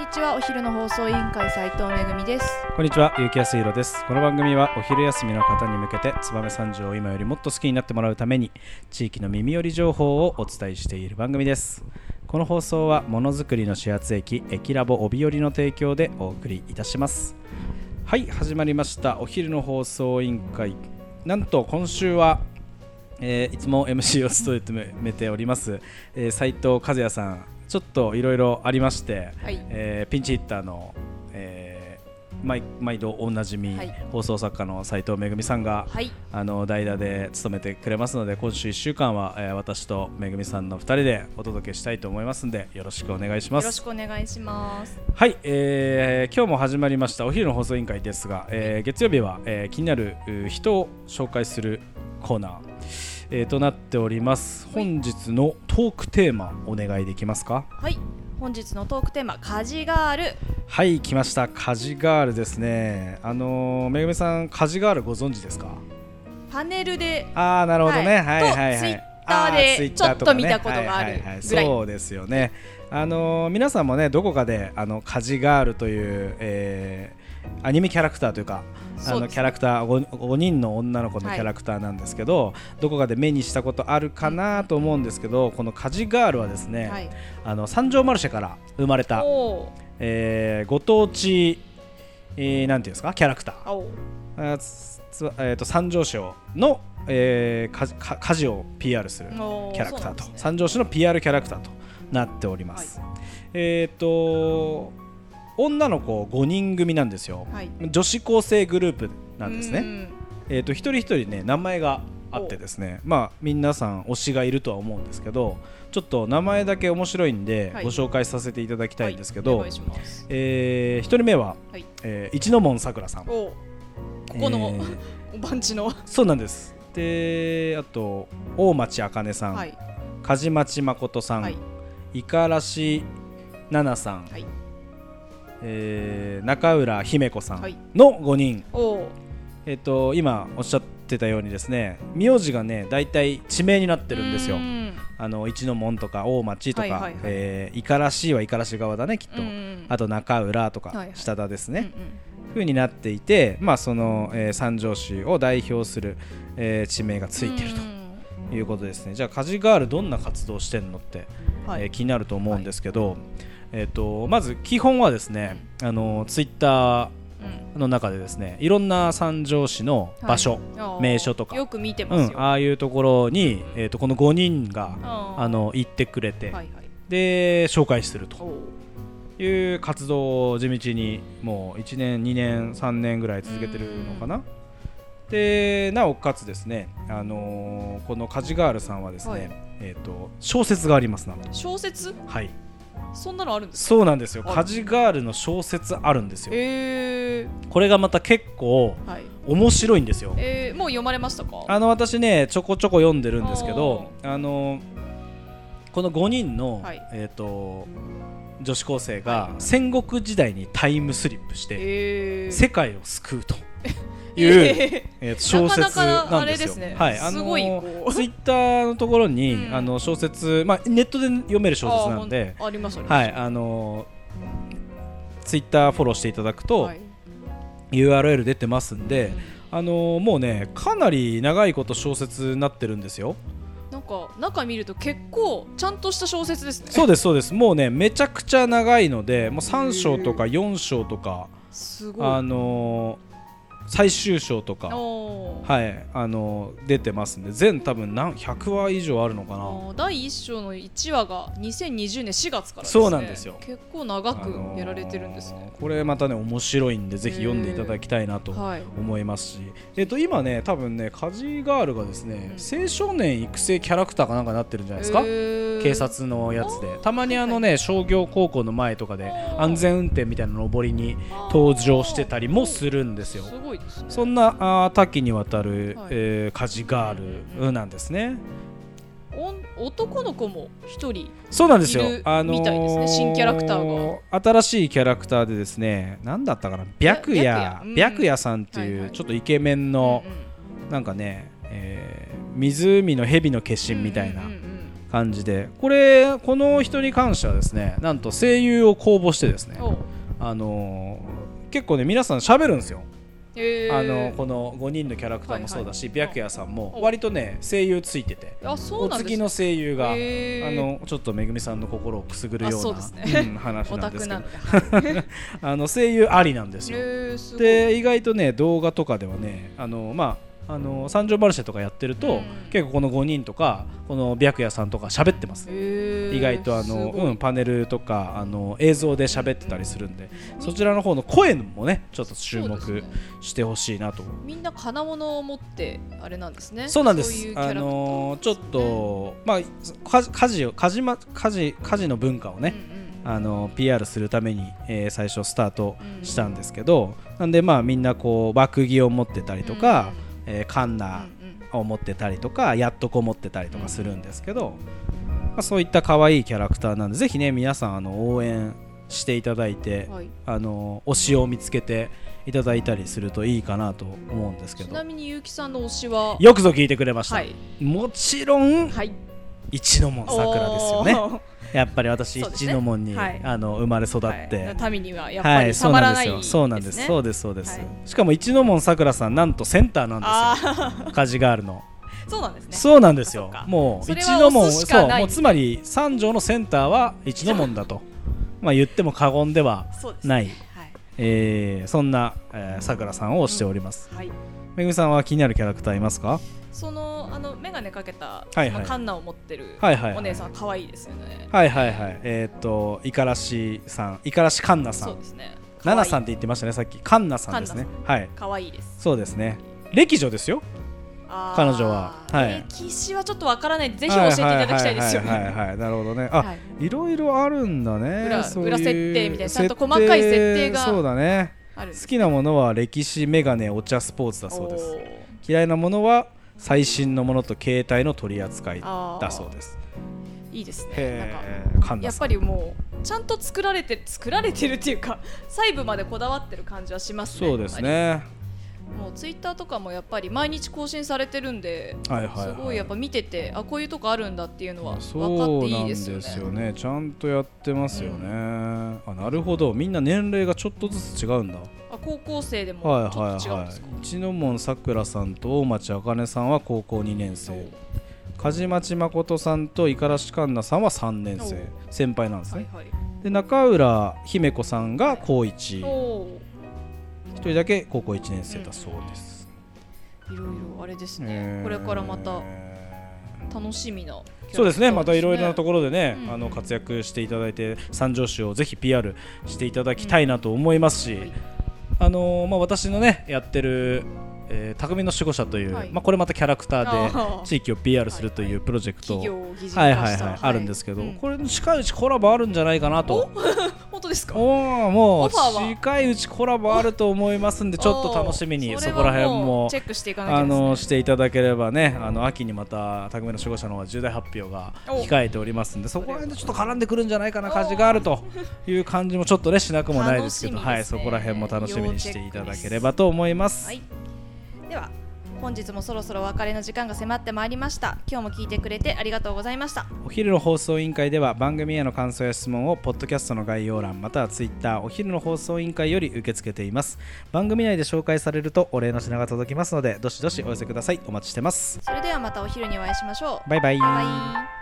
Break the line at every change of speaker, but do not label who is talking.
にちはお昼の放送委員会斉藤めぐみです
こんにちは、ゆうきやすいろです。この番組はお昼休みの方に向けて、燕三条を今よりもっと好きになってもらうために、地域の耳寄り情報をお伝えしている番組です。この放送は、ものづくりの始発駅、駅ラボ帯寄りの提供でお送りいたします。はい、始まりました。お昼の放送委員会。なんと、今週は、えーいつも MC を務めております、えー斉藤和也さん、ちょっといろいろありまして、
はい。
えーピンチヒッターの、えー毎毎度おなじみ、
はい。
放送作家の斉藤めぐみさんが、
はい。
あの代打で務めてくれますので今週1週間は、えー私とめぐみさんの2人でお届けしたいと思いますのでよろしくお願いします。
よろしくお願いします。
はい、えー今日も始まりましたお昼の放送委員会ですが、えー月曜日は、えー気になるう人を紹介するコーナー、えーとなっております。本日のトークテーマお願いできますか？
はい。本日のトークテーマ家事ガール。
はい来ました。家事ガールですね。あのーめぐみさん家事ガールご存知ですか？
パネルで。
ああなるほどね、はい、はいはいはい。
と Twitter で
あーね。
ちょっと見たことがある
はいそうですよね。あのー皆さんもねどこかであの家事ガールという、えーアニメキャラクターというかあのキャラクター 5, 5人の女の子の
はい。
キャラクターなんですけど、どこかで目にしたことあるかなと思うんですけどこの家事ガールはですね、
はい。
あの三条マルシェから生まれた、えーご当地、えーなんていうんですか？キャラクター。
あお
あつつえー、と三条市をの、えー、家事を PR するキャラクターと、
ね。
三条市の PR キャラクターとなっております、えっ、と女の子5人組なんですよ、
はい。
女子高生グループなんですね。
うん
えー、と一人一人ね名前があってですね。まあ皆さん推しがいるとは思うんですけどちょっと名前だけ面白いんで、
はい。
ご紹介させていただきたいんですけど、
は
えー一人目は、
はい。
えー一ノ門さくらさん。
ここの、
えー。
お番地の。
そうなんです。であと大町あかねさん、
はい。
梶町誠さん、
はい。
五十嵐奈々さん、
はい
えー中浦姫子さん
はい。
の5人、
おー。
えっと今おっしゃってたようにですね名字がね大体地名になってるんですよ。
うん。
あの一の門とか大町とか、
はいはいはい。
えー五十嵐は五十嵐側だねきっと、
うん
あと中浦とか
はいはい。
下田ですね、
うんう
になっていて、まあその、えー三条市を代表する、えー地名がついてるということですね。じゃあ家事ガールどんな活動してんのって、
うんはい。
えー気になると思うんですけど、えっ、とまず基本はですね、あのツイッタ
うん。
ーの中でですね、いろんな三条市の場所、
あー。
名所とか。
よく見て
うん、
ますよ、
ああいうところにえっ、とこの5人が
あ
の行ってくれて、
はいはい。
で紹介すると。いう活動を地道にもう1年2年3年ぐらい続けてるのかな。でなおかつですね、あのーこのカジガールさんはですね、
はい。
えー、と小説がありますなんと
小説？
はい
そんなのあるんですか？
そうなんですよ。カジガールの小説あるんですよ。
え
これがまた結構
ー、はい。
面白いんですよ。
えー、もう読まれましたか？
あの私ねちょこちょこ読んでるんですけどあのーこの5人の、
はい。
えー、と女子高生が
はい。
戦国時代にタイムスリップして、
えー、
世界を救うと いう、
え
えーと小説
なかなか
なんですよ。
あれですね。
はい、あのツイッターのところに、
うん。
あの小説、まあネットで読める小説
ー
なんで、
あります
はい、あのツイッターフォローしていただくと、
はい。
URL 出てますんで
うん、
あのもうねかなり長いこと小説になってるんですよ。
なんか中見ると結構ちゃんとした小説ですね。
そうですそうです。もうねめちゃくちゃ長いので、もう3章とか4章とか、
すごい。
あの最終章とか。はい、あの出てますんで全多分何100話以上あるのかな。
あー第1章の1話が2020年4月からですね。
そうなんですよ。
結構長く
あのー
やられてるんですね、
これまたね面白いんでぜひ読んでいただきたいなと
はい。
思いますし、えっと今ね多分ねカジガールがですね、
うん。
青少年育成キャラクターかなんかになってるんじゃないですか、
えー。
警察のやつで。
あー。
たまにあのね商業高校の前とかで
あー。
安全運転みたいな上りに登場してたりもするんですよ。
すごい
そんなあー多岐にわたる、
はい。
えー、カジガールなんですね。
男の子も一人
そうなんですよ。あのー
みたいですね。新キャラクター
新しいキャラクターでですね、なんだったかな、白夜、
白夜。
さんって
はいはい。いう
ちょっとイケメンの
うんうん。
なんかね、えー湖の蛇の化身みたいな
うんうんうん
感じで。これこの人に関してはですねなんと声優を公募してですね
お
あのー結構ね皆さん喋るんですよあのこの5人のキャラクターもそうだし、
はいはい。
白夜さんも
お
割とね声優ついてて
あそう
お
なんです
次の声優が、あのちょっとめぐみさんの心をくすぐるような
ね。
うん話
オ
なんですけど。あの声優ありなんですよ。
へーすごい。
で意外とね動画とかではねあのまああの三条マルシェとかやってると、
うん。
結構この5人とかこの白夜さんとか喋ってます。意外とあの、うん、パネルとかあの映像で喋ってたりするんで。そちらの方の声もねちょっと注目してほしいなと
みんな金物を持ってあれなんですね。
そうなんです。あのーちょっとまあか家事を家事ま家事家事の文化をね、あの PR するために、えー最初スタートしたんですけど、なんでまあみんなこう爆木を持ってたりとか、えーカン
うん
ナ
うん。
を持ってたりとかやっとこ持ってたりとかするんですけど、まあ、そういった可愛いキャラクターなんでぜひね皆さんあの応援していただいて、
はい。
あの推しを見つけていただいたりするといいかなと思うんですけど。
ちなみに結城さんの推しは？
よくぞ聞いてくれました、
はい。
もちろん
はい。
一の門さくらですよねやっぱり私一の門に、
はい
あの生まれ育って、
はい、民にはやっぱ
はい、
り
そう
たまらない
なんですよ。そうなんです。そうです。そうです。
はい
しかも一の門さくらさんなんとセンターなん
あ
ですよ。カジガールの。
ーそうなんですね
そうなんですよ。もう一の門、そう、もうつまり三条のセンターは一の門だと。まあ言っても過言ではない。
はい
えーそんなえーさくらさんをしております。
はい
めぐみさんは気になるキャラクターいますか？
そのあの眼鏡かけた、
はいはい
そのカンナを持ってる
はいはいはい
お姉さん可愛いですよね。
はいはいはい。えーっと五十嵐さん、五十嵐カンナさん
そうで。すね。
ナナさんっ
ん
て言ってましたねさっき。カンナさんですね。はい。
可愛いです。
そうですね。歴女ですよ。彼女ははい
歴史はちょっとわからない。ぜひ教えていただきたいですよ。
はいはいなるほどね。あ、
はい
いろいろあるんだね。
裏裏設定みたいなちゃんと細かい設定が
そうだね。好きなものは歴史メガネお茶スポーツだそうです。嫌いなものは最新のものと携帯の取り扱いだそうです。
いいですね。なんかやっぱりもうちゃんと作られて作られてるっていうか細部までこだわってる感じはしますね。
そうですね。
もうツイッターとかもやっぱり毎日更新されてるんで、
はいはいはい
すごいやっぱ見ててあこういうとこあるんだっていうのは分かってい
ないんで
ですよね。
すよね。ちゃんとやってますよね。あ、なるほど。みんな年齢がちょっとずつ違うんだ。
あ高校生でも
はい
ちょっ
はいはい
と違うんですか？
一ノ門さくらさんと大町あかねさんは高校2年生梶町誠さんと五十嵐環奈さんは3年生先輩なんですね、
はいはい。
で中浦姫子さんが高1
お
一人だけ高校1年生だそうです、
ーいろいろあれですね、
えー
これからまた楽しみなキャラクター
そうですね。またいろいろなところでね、
うん。
あの活躍していただいて三条市をぜひ PR していただきたいなと思いますし、
はい
あのーまあ、私のねやってる、えー匠の守護者という、
はい。
まあ、これまたキャラクターで地域を PR するというプロジェクトはいはいはい、あるんですけど、
うん。
これ近いうちコラボあるんじゃないかなと
本当ですか？
おーもう近いうちコラボあると思いますんでちょっと楽しみにそこら辺も
チェックしていかなきゃ
あのしていただければねあの秋にまた匠の守護者の方は重大発表が
お。
控えておりますんでそこら辺でちょっと絡んでくるんじゃないかな感じがあるという感じもちょっとねしなくもないですけどはいそこら辺も楽しみにしていただければと思います。
はい、では本日もそろそろお別れの時間が迫ってまいりました。今日も聞いてくれてありがとうございました。
お昼の放送委員会では番組への感想や質問をポッドキャストの概要欄またはツイッターお昼の放送委員会より受け付けています。番組内で紹介されるとお礼の品が届きますのでどしどしお寄せください。お待ちしてます。
それではまたお昼にお会いしましょう。
バイ
バイ。バイ